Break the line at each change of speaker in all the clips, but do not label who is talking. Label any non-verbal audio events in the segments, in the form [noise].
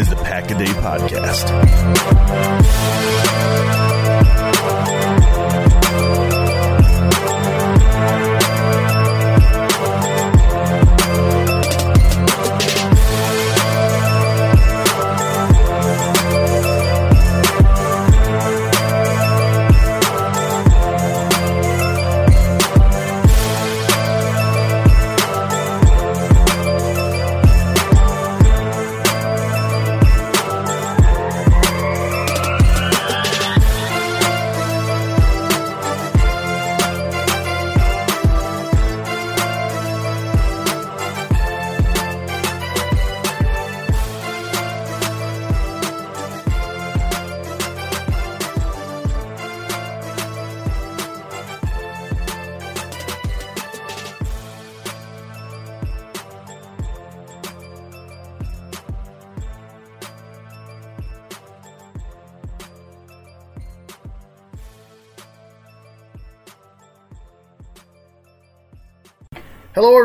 Is the Pack a Day Podcast.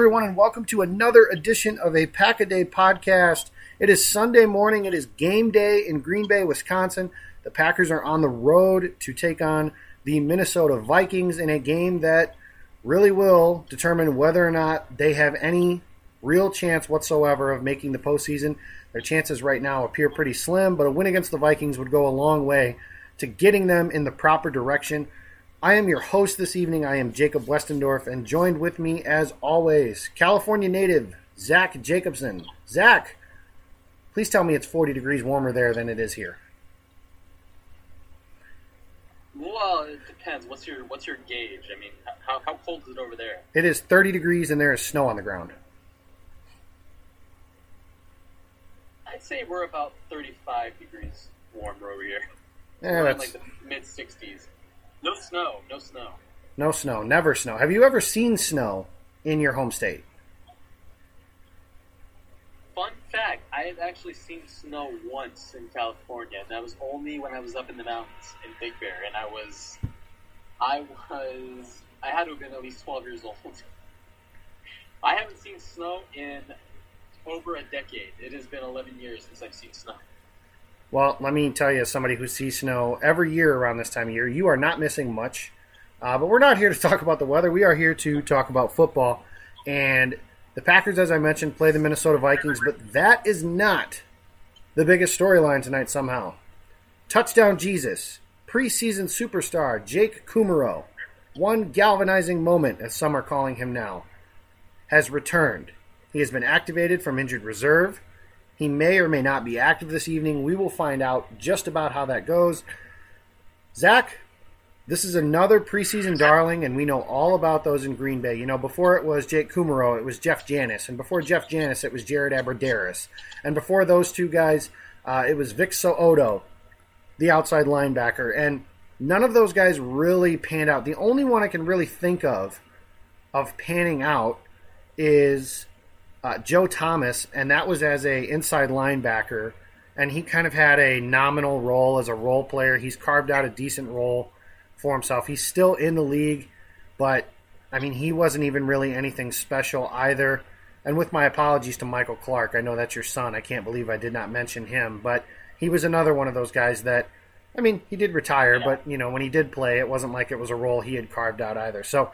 Everyone, and welcome to another edition of a Pack a Day podcast. It is Sunday morning. It is game day in Green Bay, Wisconsin. The Packers are on the road to take on the Minnesota Vikings in a game that really will determine whether or not they have any real chance whatsoever of making the postseason. Their chances right now appear pretty slim, but a win against the Vikings would go a long way to getting them in the proper direction. I am your host this evening. I am Jacob Westendorf, and joined with me, as always, California native Zach Jacobson. Zach, please tell me it's 40 degrees warmer there than it is here.
Well, it depends. What's your what's your gauge? I mean, how, how cold is it over there?
It is 30 degrees, and there is snow on the ground.
I'd say we're about 35 degrees warmer over here.
Yeah,
We're in
that's
like the mid 60s. No snow. No snow.
no snow, never snow. Have you ever seen snow in your home state?
Fun fact: I have actually seen snow once in California, and that was only when I was up in the mountains in Big Bear, and I was, I was, I had to have been at least 12 years old. [laughs] I haven't seen snow in over a decade. It has been 11 years since I've seen snow.
Well, let me tell you, as somebody who sees snow every year around this time of year, you are not missing much. Uh, but we're not here to [laughs] talk about the weather. We are here to talk about football. And The Packers, as I mentioned, play the Minnesota Vikings, but that is not the biggest storyline tonight somehow. Touchdown Jesus, preseason superstar Jake Kumerow, one galvanizing moment, as some are calling him now, has returned. He has been activated from injured reserve. He may or may not be active this evening. We will find out just about how that goes. Zach, this is another preseason darling, and we know all about those in Green Bay. You know, before it was Jake Kumerow, it was Jeff Janis, and before Jeff Janis, it was Jared Abbrederis, and before those two guys, uh, it was Vic So'oto, the outside linebacker, and none of those guys really panned out. The only one I can really think of of panning out is uh, Joe Thomas, and that was as a inside linebacker, and he kind of had a nominal role as a role player. He's carved out a decent role for himself. He's still in the league, but I mean, he wasn't even really anything special either. And with my apologies to Michael Clark, I know that's your son. I can't believe I did not mention him, but he was another one of those guys that, I mean, he did retire, yeah. but you know, when he did play, it wasn't like it was a role he had carved out either. So,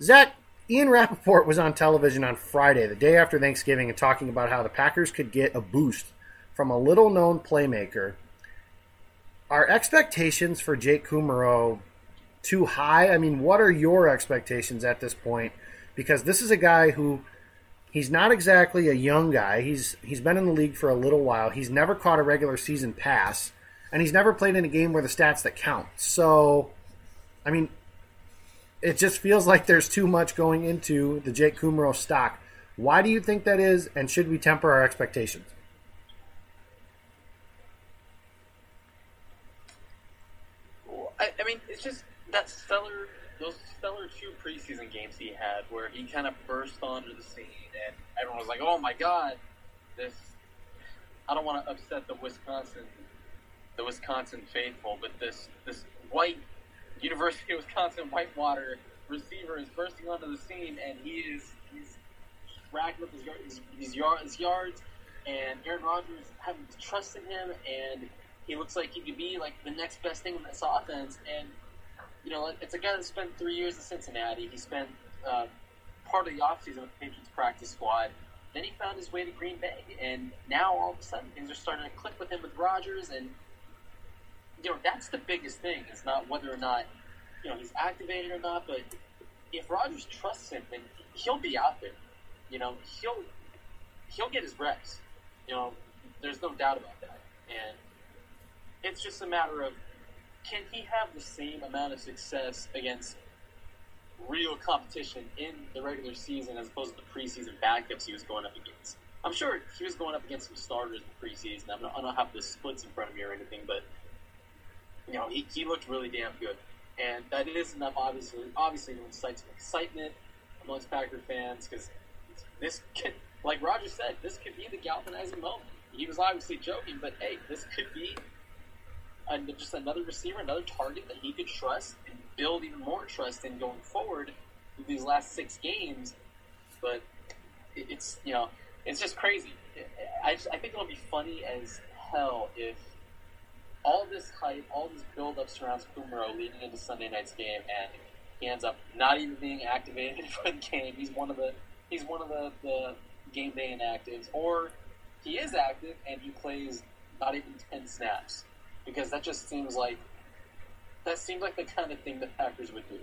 Zach, Ian Rapoport was on television on Friday, the day after Thanksgiving, and talking about how the Packers could get a boost from a little known playmaker. Are expectations for Jake Kumerow too high? I mean, what are your expectations at this point? Because this is a guy who he's not exactly a young guy. He's he's been in the league for a little while. He's never caught a regular season pass, and he's never played in a game where the stats that count. So, I mean, it just feels like there's too much going into the Jake Kumerow stock. Why do you think that is, and should we temper our expectations?
I, I mean, it's just that stellar, those stellar two preseason games he had, where he kind of burst onto the scene, and everyone was like, "Oh my God, this." I don't want to upset the Wisconsin, the Wisconsin faithful, but this this white University of Wisconsin Whitewater receiver is bursting onto the scene, and he is he's racking up his, his, his, yard, his yards, and Aaron Rodgers having trust in him, and he looks like he could be like the next best thing in this offense. And you know, it's a guy that spent three years in Cincinnati. He spent uh, part of the offseason with the Patriots practice squad. Then he found his way to Green Bay, and now all of a sudden things are starting to click with him with Rodgers, and you know, that's the biggest thing. It's not whether or not you know he's activated or not, but if Rodgers trusts him, then he'll be out there. You know, he'll he'll get his reps. You know, there's no doubt about that. And it's just a matter of can he have the same amount of success against real competition in the regular season as opposed to the preseason backups he was going up against? I'm sure he was going up against some starters in the preseason. I don't have the splits in front of me or anything, but you know, he, he looked really damn good. And that is enough, obviously, obviously to incite some excitement amongst Packer fans because this could, like Roger said, this could be the galvanizing moment. He was obviously joking, but hey, this could be a, just another receiver, another target that he could trust and build even more trust in going forward with these last six games. But it's you know it's just crazy. I, I think it'll be funny as hell if all this hype, all this build up surrounds Kumerow leading into Sunday night's game, and he ends up not even being activated [laughs] for the game. He's one of the he's one of the, the game day inactives, or he is active and he plays not even ten snaps because that just seems like that seems like the kind of thing the Packers would do.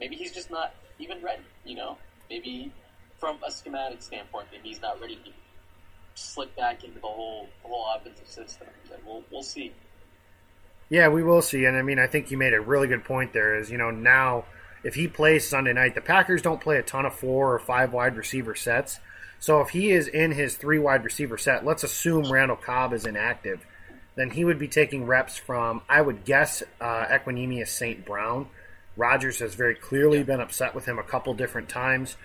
Maybe he's just not even ready. You know, maybe from a schematic standpoint, maybe he's not ready to slip back into the whole the whole offensive system. We'll we'll see.
Yeah, we will see. And I mean, I think you made a really good point there. Is you know now if he plays Sunday night, the Packers don't play a ton of four or five wide receiver sets. So if he is in his three wide receiver set, let's assume Randall Cobb is inactive, then he would be taking reps from, I would guess, uh, Equanimeous St. Brown. Rodgers has very clearly been upset with him a couple different times.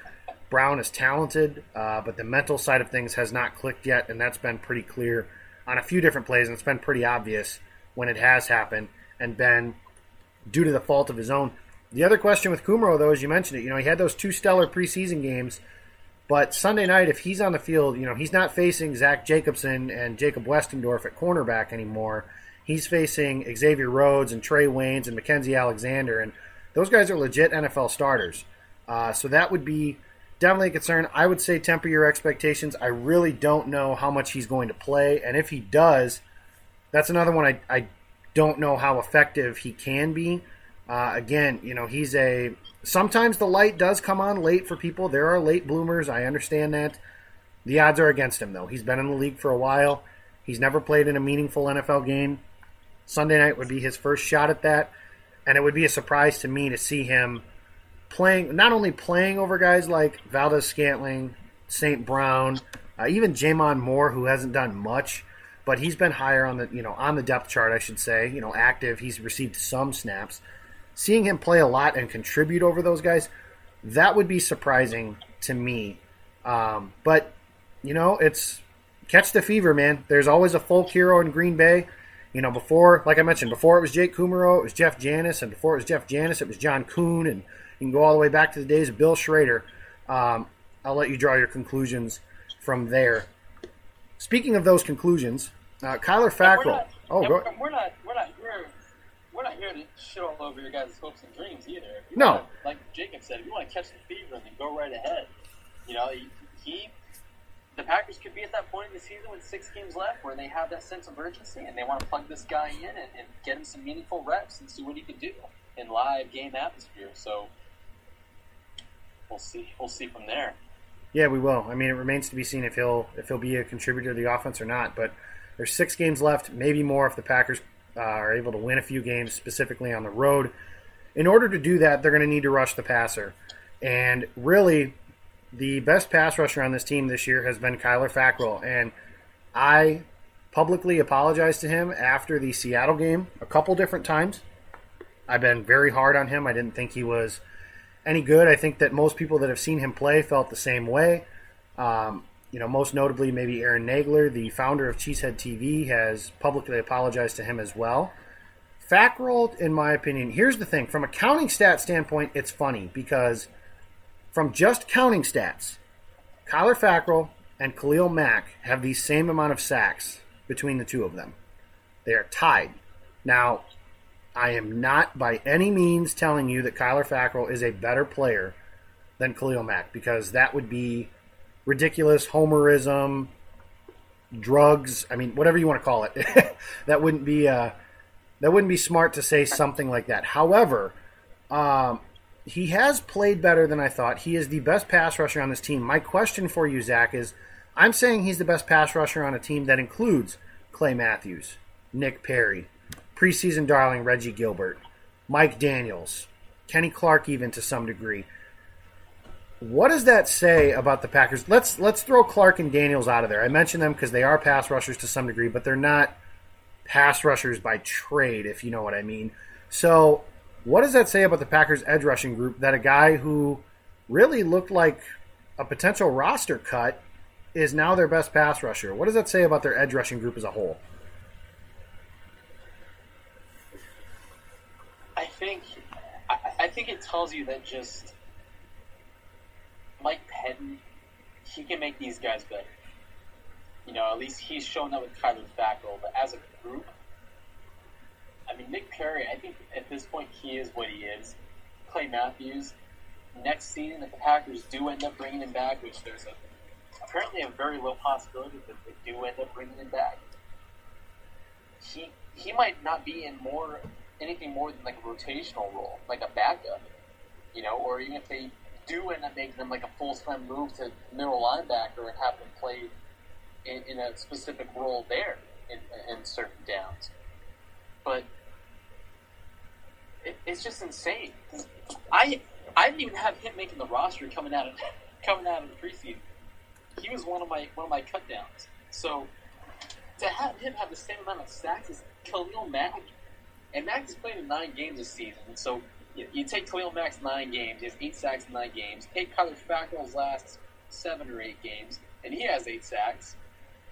Brown is talented, uh, but the mental side of things has not clicked yet, and that's been pretty clear on a few different plays, and it's been pretty obvious when it has happened and been due to the fault of his own. The other question with Kumerow, though, as you mentioned it, you know, he had those two stellar preseason games, but Sunday night, if he's on the field, you know, he's not facing Zach Jacobson and Jacob Westendorf at cornerback anymore. He's facing Xavier Rhodes and Trae Waynes and Mackensie Alexander, and those guys are legit NFL starters. Uh, so that would be definitely a concern. I would say temper your expectations. I really don't know how much he's going to play, and if he does, that's another one I, I don't know how effective he can be. Uh, again, you know, he's a. Sometimes the light does come on late for people. There are late bloomers. I understand that. The odds are against him, though. He's been in the league for a while. He's never played in a meaningful NFL game. Sunday night would be his first shot at that, and it would be a surprise to me to see him playing, not only playing over guys like Valdes Scantling, St. Brown, uh, even J'Mon Moore, who hasn't done much, but he's been higher on the you know on the depth chart, I should say. You know, active. He's received some snaps. Seeing him play a lot and contribute over those guys, that would be surprising to me. Um, but you know, it's catch the fever, man. There's always a folk hero in Green Bay. You know, before, like I mentioned, before it was Jake Kumerow, it was Jeff Janis, and before it was Jeff Janis, it was John Kuhn, and you can go all the way back to the days of Bill Schroeder. Um, I'll let you draw your conclusions from there. Speaking of those conclusions, uh, Kyler Fackrell.
Oh, go. We're not. We're not here. We're not here to shit all over your guys' hopes and dreams either.
No.
Wanna, like Jacob said, if you want to catch the fever, then go right ahead. You know, he, he the Packers could be at that point in the season with six games left where they have that sense of urgency and they want to plug this guy in and, and get him some meaningful reps and see what he can do in live game atmosphere. So we'll see. We'll see from there.
Yeah, we will. I mean, it remains to be seen if he'll if he'll be a contributor to the offense or not. But there's six games left, maybe more if the Packers uh, are able to win a few games, specifically on the road. In order to do that, they're going to need to rush the passer. And really, the best pass rusher on this team this year has been Kyler Fackrell, and I publicly apologized to him after the Seattle game a couple different times. I've been very hard on him. I didn't think he was any good. I think that most people that have seen him play felt the same way. Um, you know, most notably, maybe Aaron Nagler, the founder of Cheesehead TV, has publicly apologized to him as well. Fackrell, in my opinion, here's the thing: from a counting stat standpoint, it's funny because from just counting stats, Kyler Fackrell and Khalil Mack have the same amount of sacks between the two of them. They are tied. Now, I am not by any means telling you that Kyler Fackrell is a better player than Khalil Mack because that would be ridiculous homerism, drugs. I mean, whatever you want to call it. [laughs] that wouldn't be uh, that wouldn't be smart to say something like that. However, um, he has played better than I thought. He is the best pass rusher on this team. My question for you, Zach, is I'm saying he's the best pass rusher on a team that includes Clay Matthews, Nick Perry, preseason darling Reggie Gilbert, Mike Daniels, Kenny Clark, even to some degree. What does that say about the Packers? Let's let's throw Clark and Daniels out of there. I mentioned them because they are pass rushers to some degree, but they're not pass rushers by trade, if you know what I mean. So what does that say about the Packers edge rushing group that a guy who really looked like a potential roster cut is now their best pass rusher? What does that say about their edge rushing group as a whole?
I think I, I think it tells you that just Mike Pettine, he can make these guys better. You know, at least he's shown that with Kyler Fackrell. But as a group, I mean, Nick Perry, I think at this point he is what he is. Clay Matthews, next season, if the Packers do end up bringing him back, which there's a, apparently a very low possibility that they do end up bringing him back, he he might not be in more anything more than like a rotational role, like a backup, you know, or even if they do end up making them like a full time move to middle linebacker and have them play in, in a specific role there in, in certain downs but it, it's just insane. I I didn't even have him making the roster coming out of [laughs] coming out of the preseason. He was one of my one of my cut downs. So to have him have the same amount of sacks as Khalil Mack, and Max has played in nine games this season. So you, you take Khalil Mack's nine games, he has eight sacks in nine games. Take Kyler Fackrell's last seven or eight games, and he has eight sacks.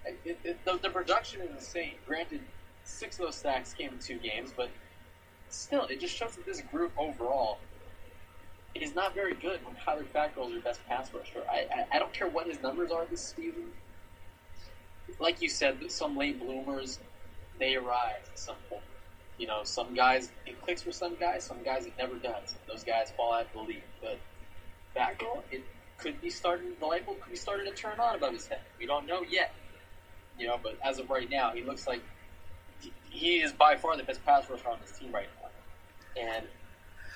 It, it, the, the production is insane. Granted, six of those sacks came in two games, but still, it just shows that this group overall is not very good when Kyler Fackrell is your best pass rusher. I, I, I don't care what his numbers are this season. Like you said, some late bloomers, they arise at some point. You know, some guys, it clicks for some guys, some guys it never does. Those guys fall out of the league. But Fackrell, it could be starting the light bulb could be starting to turn on above his head. We don't know yet, you know. But as of right now, he looks like he is by far the best pass rusher on this team right now. And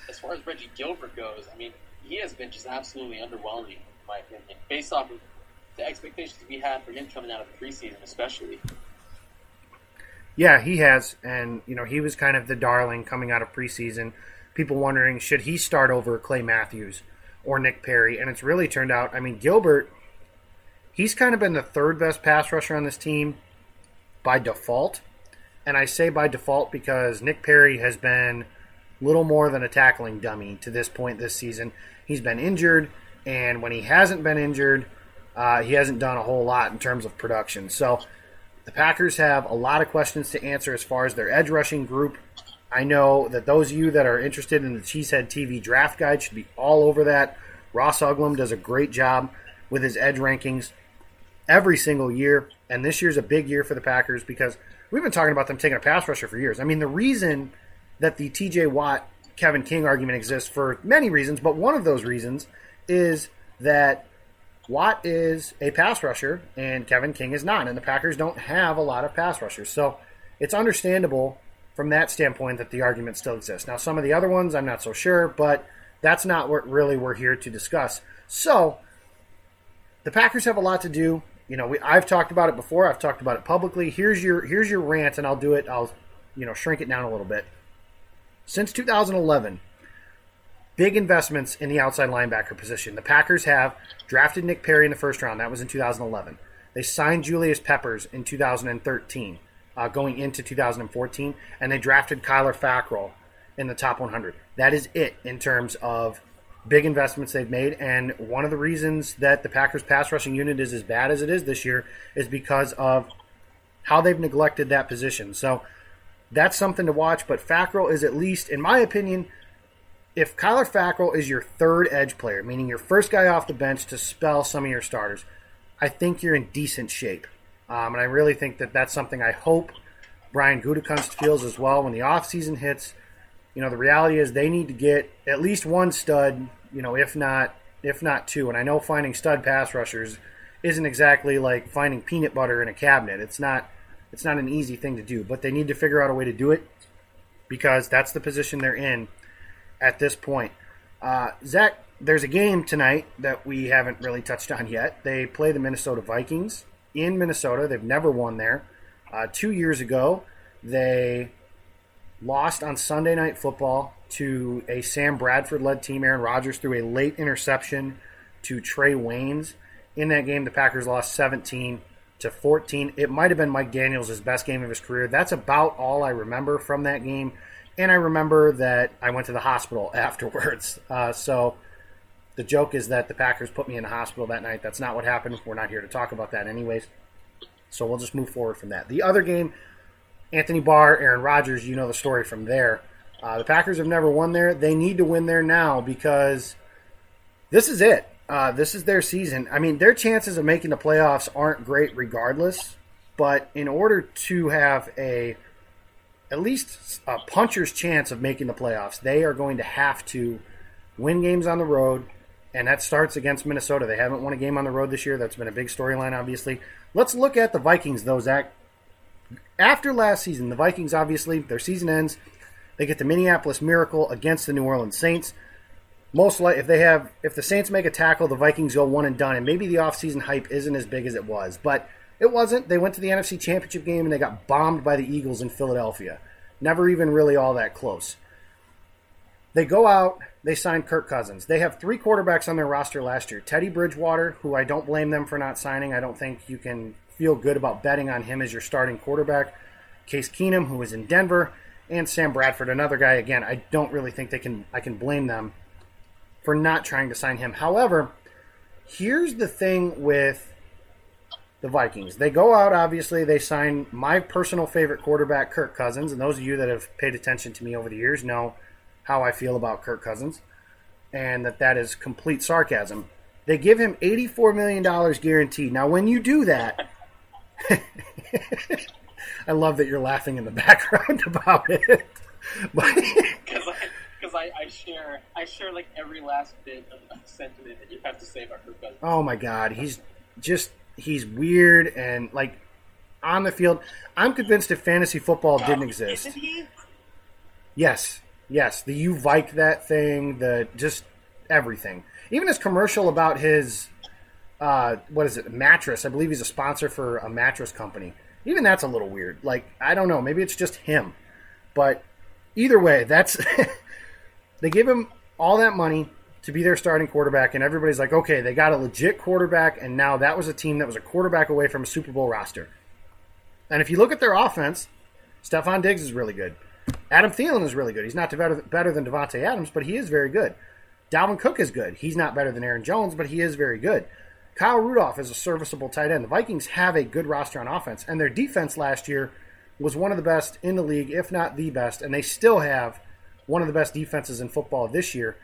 as far as Reggie Gilbert goes, I mean, he has been just absolutely underwhelming, in my opinion, based off of the expectations we had for him coming out of the preseason, especially.
Yeah, he has, and you know he was kind of the darling coming out of preseason. People wondering should he start over Clay Matthews or Nick Perry, and it's really turned out. I mean, Gilbert, he's kind of been the third best pass rusher on this team by default, and I say by default because Nick Perry has been little more than a tackling dummy to this point this season. He's been injured, and when he hasn't been injured, uh, he hasn't done a whole lot in terms of production. So the Packers have a lot of questions to answer as far as their edge rushing group. I know that those of you that are interested in the Cheesehead TV draft guide should be all over that. Ross Uglem does a great job with his edge rankings every single year, and this year's a big year for the Packers because we've been talking about them taking a pass rusher for years. I mean, the reason that the TJ Watt Kevin King argument exists for many reasons, but one of those reasons is that Watt is a pass rusher and Kevin King is not, and the Packers don't have a lot of pass rushers. So it's understandable from that standpoint that the argument still exists. Now, some of the other ones, I'm not so sure, but that's not what really we're here to discuss. So the Packers have a lot to do. You know, we, I've talked about it before. I've talked about it publicly. Here's your here's your rant, and I'll do it. I'll you know shrink it down a little bit. Since 2011, big investments in the outside linebacker position. The Packers have drafted Nick Perry in the first round. That was in 2011. They signed Julius Peppers in 2013, uh, going into 2014, and they drafted Kyler Fackrell in the top 100. That is it in terms of big investments they've made. And one of the reasons that the Packers pass rushing unit is as bad as it is this year is because of how they've neglected that position. So that's something to watch. But Fackrell is at least, in my opinion, if Kyler Fackrell is your third edge player, meaning your first guy off the bench to spell some of your starters, I think you're in decent shape. Um, and I really think that that's something I hope Brian Gutekunst feels as well when the offseason hits. You know, the reality is they need to get at least one stud, you know, if not if not two. And I know finding stud pass rushers isn't exactly like finding peanut butter in a cabinet. It's not it's not an easy thing to do, but they need to figure out a way to do it because that's the position they're in at this point. Uh, Zach, there's a game tonight that we haven't really touched on yet. They play the Minnesota Vikings in Minnesota. They've never won there. Uh, two years ago, they lost on Sunday Night Football to a Sam Bradford led team. Aaron Rodgers threw a late interception to Trae Waynes. In that game, the Packers lost 17 to 14. It might have been Mike Daniels' best game of his career. That's about all I remember from that game. And I remember that I went to the hospital [laughs] afterwards. Uh, so the joke is that the Packers put me in the hospital that night. That's not what happened. We're not here to talk about that, anyways. So we'll just move forward from that. The other game, Anthony Barr, Aaron Rodgers, you know the story from there. Uh, the Packers have never won there. They need to win there now because this is it. Uh, this is their season. I mean, their chances of making the playoffs aren't great regardless, but in order to have a at least a puncher's chance of making the playoffs, they are going to have to win games on the road, and that starts against Minnesota. They haven't won a game on the road this year. That's been a big storyline, obviously. Let's look at the Vikings, though, Zach. After last season, the Vikings, obviously, their season ends. They get the Minneapolis Miracle against the New Orleans Saints most likely, if they have if the Saints make a tackle, the Vikings go one and done, and maybe the offseason hype isn't as big as it was, but it wasn't. They went to the NFC Championship game and they got bombed by the Eagles in Philadelphia. Never even really all that close. They go out, they sign Kirk Cousins. They have three quarterbacks on their roster last year. Teddy Bridgewater, who I don't blame them for not signing. I don't think you can feel good about betting on him as your starting quarterback. Case Keenum, who is in Denver, and Sam Bradford, another guy. Again, I don't really think they can. I can blame them for not trying to sign him. However, here's the thing with the Vikings. They go out, obviously, they sign my personal favorite quarterback, Kirk Cousins. And those of you that have paid attention to me over the years know how I feel about Kirk Cousins and that that is complete sarcasm. They give him $84 million guaranteed. Now, when you do that, [laughs] I love that you're laughing in the [laughs] background about it.
Because [laughs] I, I I, I share I share like every last bit of sentiment that you have to say about Kirk Cousins.
Oh my God, he's just he's weird and like on the field. I'm convinced if fantasy football didn't exist, yes, yes, the you Vike that thing, the just everything. Even his commercial about his uh, what is it mattress? I believe he's a sponsor for a mattress company. Even that's a little weird. Like I don't know, maybe it's just him, but either way, that's [laughs] they give him all that money to be their starting quarterback, and everybody's like, okay, they got a legit quarterback, and now that was a team that was a quarterback away from a Super Bowl roster. And if you look at their offense, Stefon Diggs is really good. Adam Thielen is really good. He's not better, better than Davante Adams, but he is very good. Dalvin Cook is good. He's not better than Aaron Jones, but he is very good. Kyle Rudolph is a serviceable tight end. The Vikings have a good roster on offense, and their defense last year was one of the best in the league, if not the best, and they still have one of the best defenses in football this year.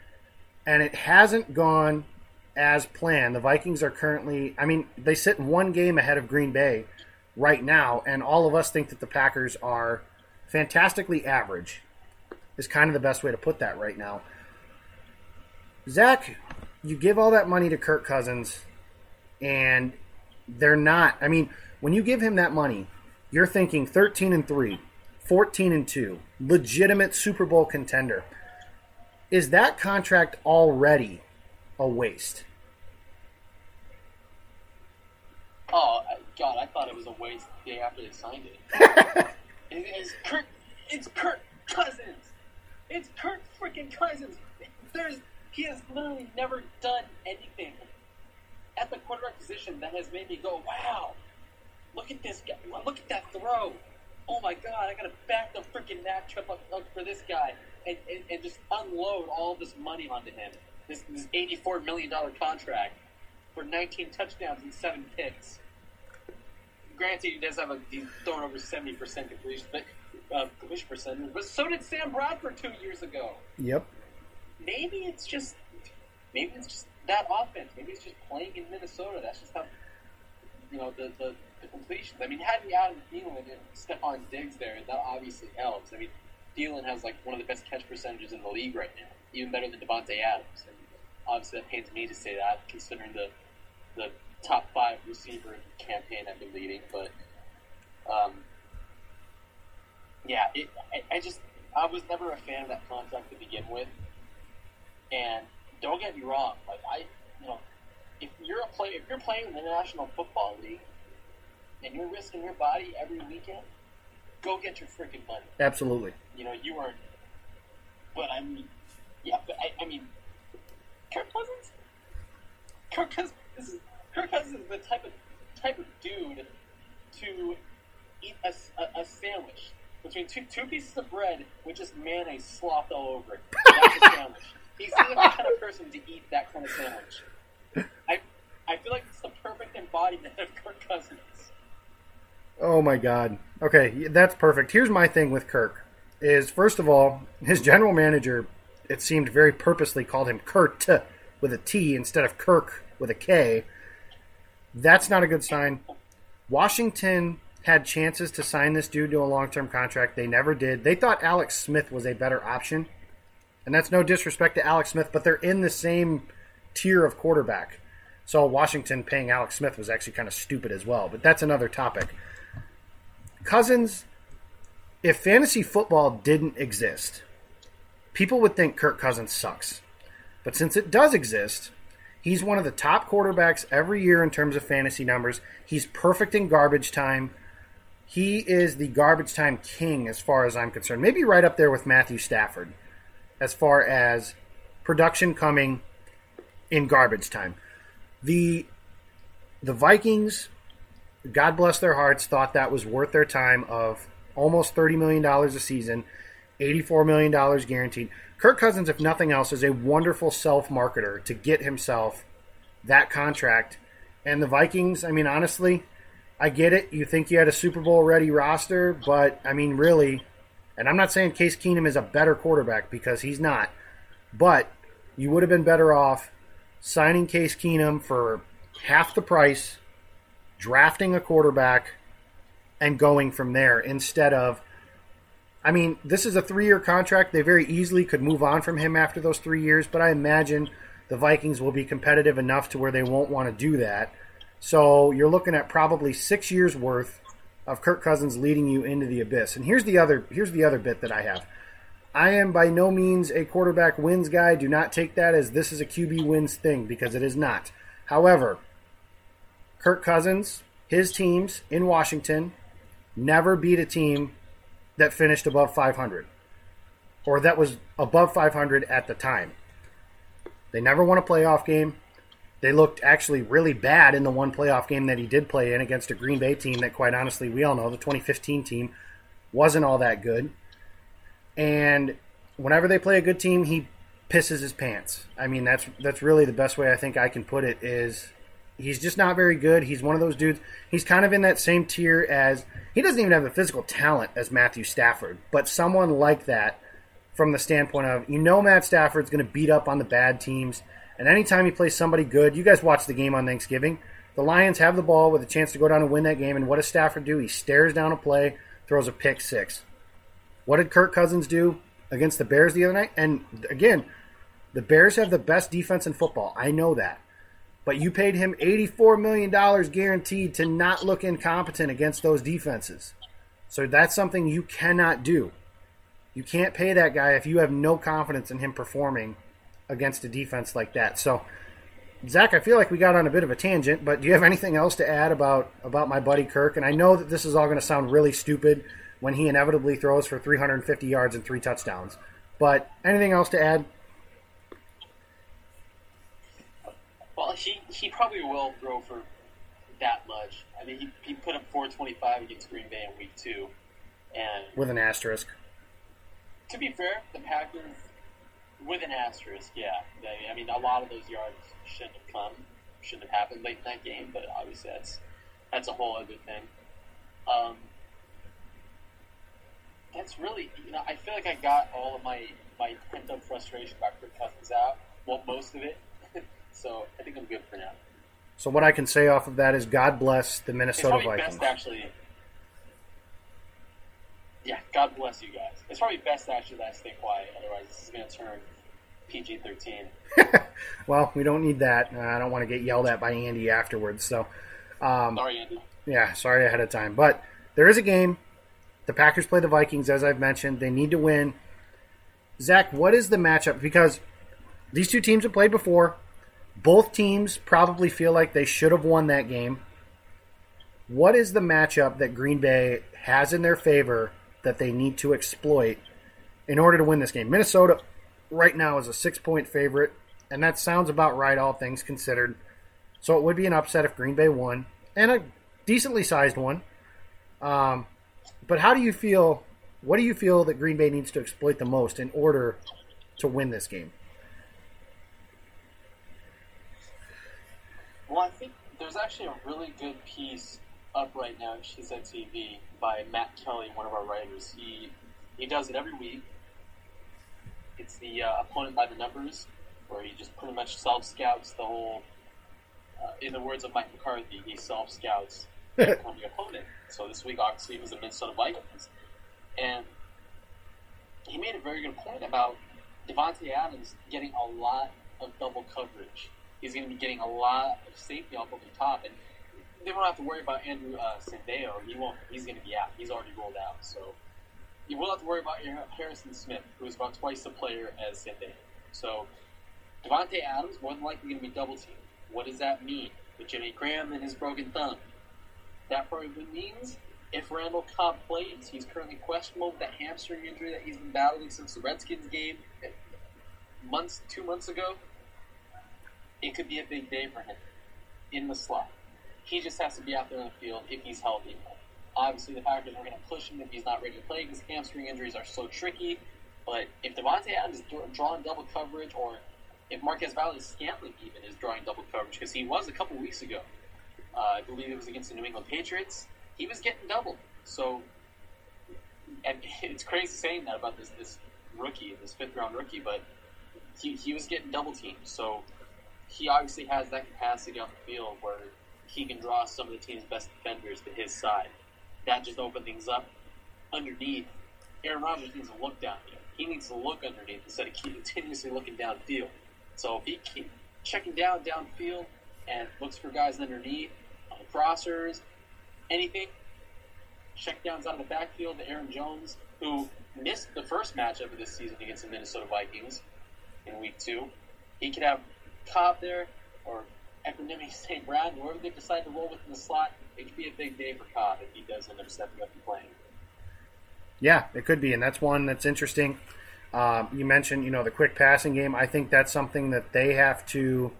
And it hasn't gone as planned. The Vikings are currently, I mean, they sit one game ahead of Green Bay right now, and all of us think that the Packers are fantastically average, is kind of the best way to put that right now. Zach, you give all that money to Kirk Cousins, and they're not. I mean, when you give him that money, you're thinking 13 and 3, 14 and 2, legitimate Super Bowl contender. Is that contract already a waste?
Oh God, I thought it was a waste the day after they signed it. [laughs] it it's Kirk. It's Kirk Cousins. It's Kirk freaking Cousins. There's he has literally never done anything at the quarterback position that has made me go, wow, look at this guy. Look at that throw. Oh my God, I got to back the freaking matchup up, up for this guy and, and, and just unload all this money onto him. This, this $84 million contract for 19 touchdowns and 7 picks. Granted, he does have a, he's throwing over 70% completion, but, uh, completion percentage, but so did Sam Bradford two years ago
Yep.
maybe it's just maybe it's just that offense. Maybe it's just playing in Minnesota. That's just how you know the the, the completions. I mean, had having Adam Thielen and Stefon Diggs there, that obviously helps. I mean, Thielen has like one of the best catch percentages in the league right now, even better than Davante Adams. And obviously, that pains me to say that, considering the the top five receiver campaign I've been leading. But um, yeah, it, I, I just I was never a fan of that contract to begin with. And don't get me wrong, like I, you know, if you're a play, if you're playing in the National Football League, and you're risking your body every weekend, go get your freaking money.
Absolutely.
You know, you are. But I mean, yeah, but I, I mean, Kirk Cousins. Kirk Cousins. Is, Kirk Cousins is the type of type of dude to eat a, a, a sandwich between two, two pieces of bread with just mayonnaise slopped all over it. That's a sandwich. He's the kind of person to eat that kind of sandwich. I I feel like it's the perfect embodiment of Kirk Cousins.
Oh my God. Okay, that's perfect. Here's my thing with Kirk: is first of all, his general manager, it seemed very purposely called him Kurt with a T instead of Kirk with a K. That's not a good sign. Washington had chances to sign this dude to a long-term contract. They never did. They thought Alex Smith was a better option, and that's no disrespect to Alex Smith, but they're in the same tier of quarterback. So Washington paying Alex Smith was actually kind of stupid as well, but that's another topic. Cousins, if fantasy football didn't exist, people would think Kirk Cousins sucks. But since it does exist, he's one of the top quarterbacks every year in terms of fantasy numbers. He's perfect in garbage time. He is the garbage time king as far as I'm concerned. Maybe right up there with Matthew Stafford as far as production coming in garbage time. The the Vikings, God bless their hearts, thought that was worth their time of almost $30 million a season, $84 million guaranteed. Kirk Cousins, if nothing else, is a wonderful self marketer to get himself that contract. And the Vikings, I mean, honestly, I get it. You think you had a Super Bowl ready roster, but I mean, really, and I'm not saying Case Keenum is a better quarterback because he's not, but you would have been better off signing Case Keenum for half the price, drafting a quarterback, and going from there instead of I mean, this is a three year contract. They very easily could move on from him after those three years, but I imagine the Vikings will be competitive enough to where they won't want to do that. So you're looking at probably six years worth of Kirk Cousins leading you into the abyss. And here's the other here's the other bit that I have. I am by no means a quarterback wins guy. Do not take that as this is a QB wins thing because it is not. However, Kirk Cousins, his teams in Washington never beat a team that finished above 500 or that was above 500 at the time. They never won a playoff game. They looked actually really bad in the one playoff game that he did play in against a Green Bay team that, quite honestly, we all know the 2015 team wasn't all that good. And whenever they play a good team, he pisses his pants. I mean, that's that's really the best way I think I can put it. Is he's just not very good. He's one of those dudes. He's kind of in that same tier as he doesn't even have the physical talent as Matthew Stafford, but someone like that from the standpoint of you know Matt Stafford's going to beat up on the bad teams, and anytime he plays somebody good, you guys watch the game on Thanksgiving. The Lions have the ball with a chance to go down and win that game, and what does Stafford do? He stares down a play, throws a pick six. What did Kirk Cousins do against the Bears the other night? And again, the Bears have the best defense in football. I know that. But you paid him $84 million guaranteed to not look incompetent against those defenses. So that's something you cannot do. You can't pay that guy if you have no confidence in him performing against a defense like that. So, Zach, I feel like we got on a bit of a tangent, but do you have anything else to add about about my buddy Kirk? And I know that this is all going to sound really stupid when he inevitably throws for 350 yards and three touchdowns. But anything else to add?
Well, he, he probably will throw for that much. I mean, he, he put up 425 against Green Bay in week two. And
with an asterisk.
To be fair, the Packers, with an asterisk, yeah. They, I mean, a lot of those yards shouldn't have come, shouldn't have happened late in that game, but obviously that's, that's a whole other thing. Um, that's really, you know, I feel like I got all of my my pent up frustration about Kirk Cousins out. Well, most of it. So I think I'm good for now.
So what I can say off of that is, God bless the Minnesota
it's
Vikings.
Best actually. Yeah, God bless you guys. It's probably best actually that I stay quiet. Otherwise, this is going to turn PG thirteen. [laughs]
well, we don't need that. Uh, I don't want to get yelled at by Andy afterwards. So,
um, sorry, Andy.
Yeah, sorry ahead of time. But there is a game the Packers play the Vikings, as I've mentioned. They need to win. Zach, what is the matchup? Because these two teams have played before. Both teams probably feel like they should have won that game. What is the matchup that Green Bay has in their favor that they need to exploit in order to win this game? Minnesota right now is a six point favorite, and that sounds about right, all things considered. So it would be an upset if Green Bay won, and a decently sized one. Um, but how do you feel? What do you feel that Green Bay needs to exploit the most in order to win this game?
Well, I think there's actually a really good piece up right now at Cheesehead TV by Matt Kelly, one of our writers. He he does it every week. It's the uh, opponent by the numbers, where he just pretty much self scouts the whole. Uh, in the words of Mike McCarthy, he self scouts [laughs] the opponent. So this week, obviously, it was the Minnesota Vikings. And he made a very good point about Davante Adams getting a lot of double coverage. He's going to be getting a lot of safety off over the top, and they won't have to worry about Andrew uh, Sendejo. He won't. He's going to be out. He's already rolled out. So you will have to worry about Harrison Smith, who is about twice the player as Sendejo. So Davante Adams more than likely going to be double teamed. What does that mean? With Jimmy Graham and his broken thumb, that probably means if Randall Cobb plays, he's currently questionable with that hamstring injury that he's been battling since the Redskins game months, two months ago. It could be a big day for him in the slot. He just has to be out there on the field if he's healthy. Obviously, the Packers are going to push him if he's not ready to play because hamstring injuries are so tricky. But if Davante Adams is drawing double coverage, or if Marquez Valdes-Scantling even is drawing double coverage, because he was a couple weeks ago, uh, I believe it was against the New England Patriots. He was getting double. So, and [laughs] it's crazy saying that about this this rookie, this fifth round rookie, but he, he was getting double teamed. So he obviously has that capacity on the field where he can draw some of the team's best defenders to his side. That just opens things up underneath Aaron Rodgers needs to look down here. He needs to look underneath instead of [laughs] continuously looking downfield. So if he keeps checking down downfield and looks for guys underneath on the crossers, anything, check downs out of the backfield to Aaron Jones, who missed the first matchup of this season against the Minnesota Vikings in week two. He could have Cobb there or Equanimeous St. Brown, whoever they decide to roll with in the slot. It could be a big day for Cobb if he does end up stepping up and playing.
Yeah, it could be, and that's one that's interesting. Um, you mentioned, you know, the quick passing game. I think that's something that they have to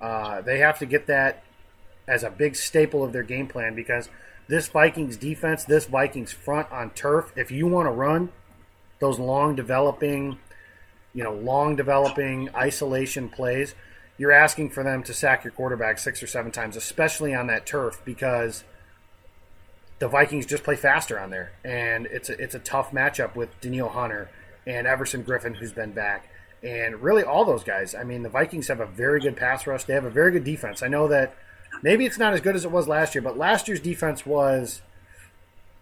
uh, they have to get that as a big staple of their game plan because this Vikings defense, this Vikings front on turf, if you want to run those long developing, you know, long developing isolation plays, you're asking for them to sack your quarterback six or seven times, especially on that turf because the Vikings just play faster on there, and it's a, it's a tough matchup with Danielle Hunter and Everson Griffen, who's been back, and really all those guys. I mean, the Vikings have a very good pass rush. They have a very good defense. I know that maybe it's not as good as it was last year, but last year's defense was,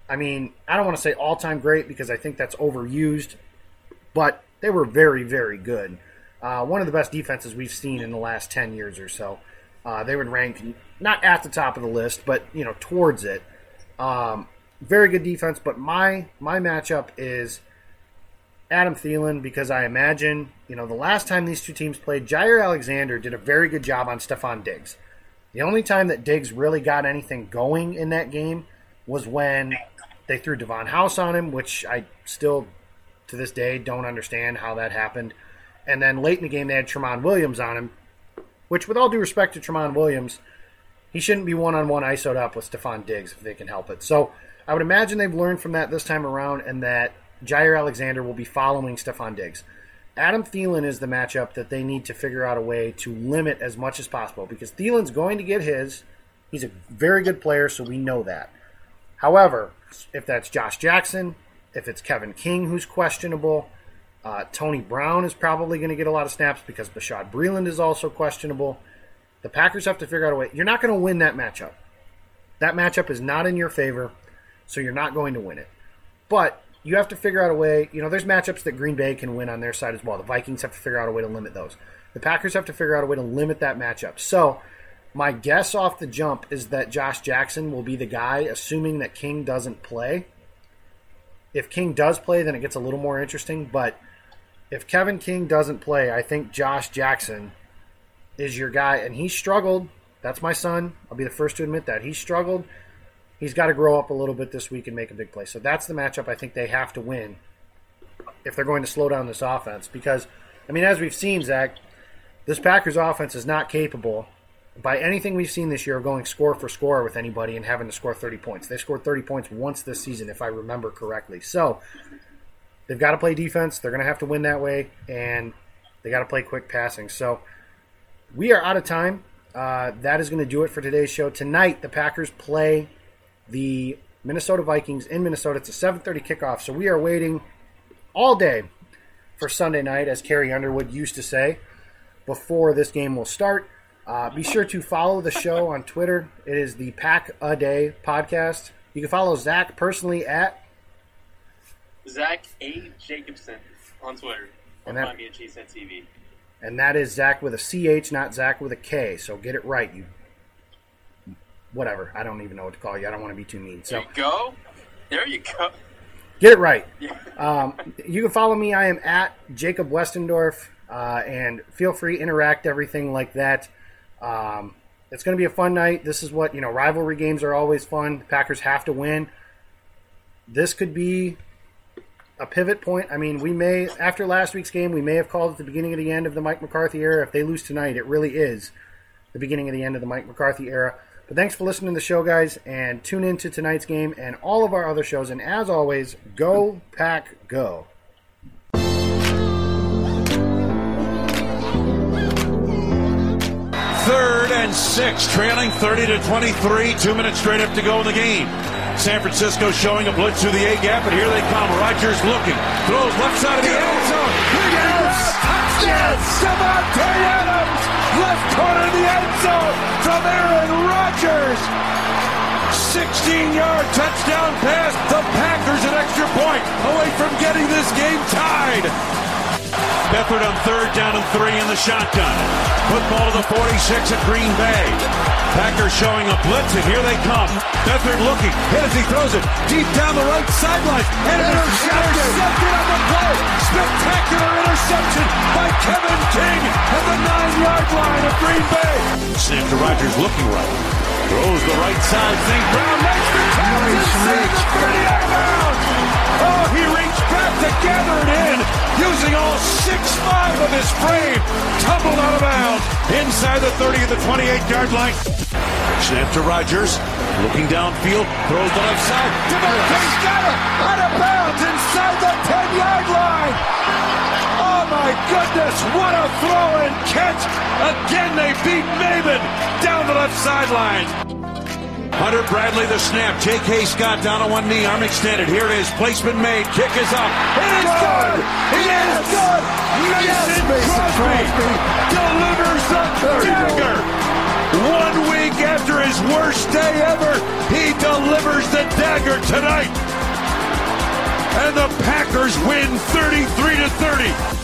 I mean, I don't want to say all time great because I think that's overused, but they were very, very good. Uh, one of the best defenses we've seen in the last 10 years or so. Uh, they would rank not at the top of the list, but you know towards it. Um, very good defense, but my my matchup is Adam Thielen because I imagine, you know, the last time these two teams played, Jaire Alexander did a very good job on Stefon Diggs. The only time that Diggs really got anything going in that game was when they threw Davon House on him, which I still, to this day, don't understand how that happened. And then late in the game, they had Tramon Williams on him, which, with all due respect to Tramon Williams, he shouldn't be one on one ISO'd up with Stefon Diggs if they can help it. So I would imagine they've learned from that this time around and that Jaire Alexander will be following Stefon Diggs. Adam Thielen is the matchup that they need to figure out a way to limit as much as possible because Thielen's going to get his. He's a very good player, so we know that. However, if that's Josh Jackson, if it's Kevin King who's questionable, uh, Tony Brown is probably going to get a lot of snaps because Bashaud Breeland is also questionable. The Packers have to figure out a way. You're not going to win that matchup. That matchup is not in your favor, so you're not going to win it. But you have to figure out a way. You know, there's matchups that Green Bay can win on their side as well. The Vikings have to figure out a way to limit those. The Packers have to figure out a way to limit that matchup. So, my guess off the jump is that Josh Jackson will be the guy, assuming that King doesn't play. If King does play, then it gets a little more interesting. But if Kevin King doesn't play, I think Josh Jackson is your guy. And he struggled. That's my son. I'll be the first to admit that. He struggled he's got to grow up a little bit this week and make a big play. So that's the matchup I think they have to win if they're going to slow down this offense. Because, I mean, as we've seen, Zach, this Packers offense is not capable by anything we've seen this year of going score for score with anybody and having to score 30 points. They scored 30 points once this season, if I remember correctly. So they've got to play defense. They're going to have to win that way, and they got to play quick passing. So we are out of time. Uh, that is going to do it for today's show. Tonight, the Packers play the Minnesota Vikings in Minnesota. It's a 7:30 kickoff, so we are waiting all day for Sunday night, as Carrie Underwood used to say, before this game will start. Uh, be sure to follow the show on Twitter. It is the Pack a Day podcast. You can follow Zach personally at
Zach A Jacobson on Twitter. Or and that, find me at Cheesehead TV.
And that is Zach with a CH, not Zach with a K. So get it right, you whatever. I don't even know what to call you. I don't want to be too mean. So
there you go. There you go.
Get it right. [laughs] Yeah. Um, you can follow me. I am at Jacob Westendorf, uh, and feel free interact everything like that. Um, it's going to be a fun night. This is what you know. Rivalry games are always fun. The Packers have to win. This could be a pivot point. I mean, we may after last week's game, we may have called it the beginning of the end of the Mike McCarthy era. If they lose tonight, it really is the beginning of the end of the Mike McCarthy era. But thanks for listening to the show, guys, and tune in to tonight's game and all of our other shows. And as always, go pack go.
Third and six, trailing 30 to 23, two minutes straight up to go in the game. San Francisco showing a blitz through the A gap, and here they come. Rodgers looking, throws left side of the end zone. Yes! Touchdown! Davante Adams! Left corner of the end zone from Aaron Rodgers. 16-yard touchdown pass. The Packers an extra point. away from getting this game tied. Beathard on third down and three in the shotgun. Football to the 46 at Green Bay. Packers showing a blitz, and here they come. Beathard looking, hit as he throws it deep down the right sideline. And is intercepted on the play. Spectacular interception by Kevin King at the nine-yard line of Green Bay. Sam to Rodgers looking right. Throws the right side thing. Brown makes the catch inside the 30-yard line. Oh, he reached back to gather it in, using all six-five of his frame. Tumbled out of bounds inside the 30 of the 28-yard line. Snap to Rodgers, looking downfield, throws the left side. Davante's got it, out of bounds inside the 10-yard line. Oh my goodness, what a throw and catch! Again, they beat Maven down the left sideline. Hunter Bradley the snap. J.K. Scott down on one knee, arm extended. Here it is. Placement made. Kick is up. It is good. It yes. is good. Mason, yes, Mason Crosby, Crosby delivers the dagger. One week after his worst day ever, he delivers the dagger tonight. And the Packers win 33 to 30.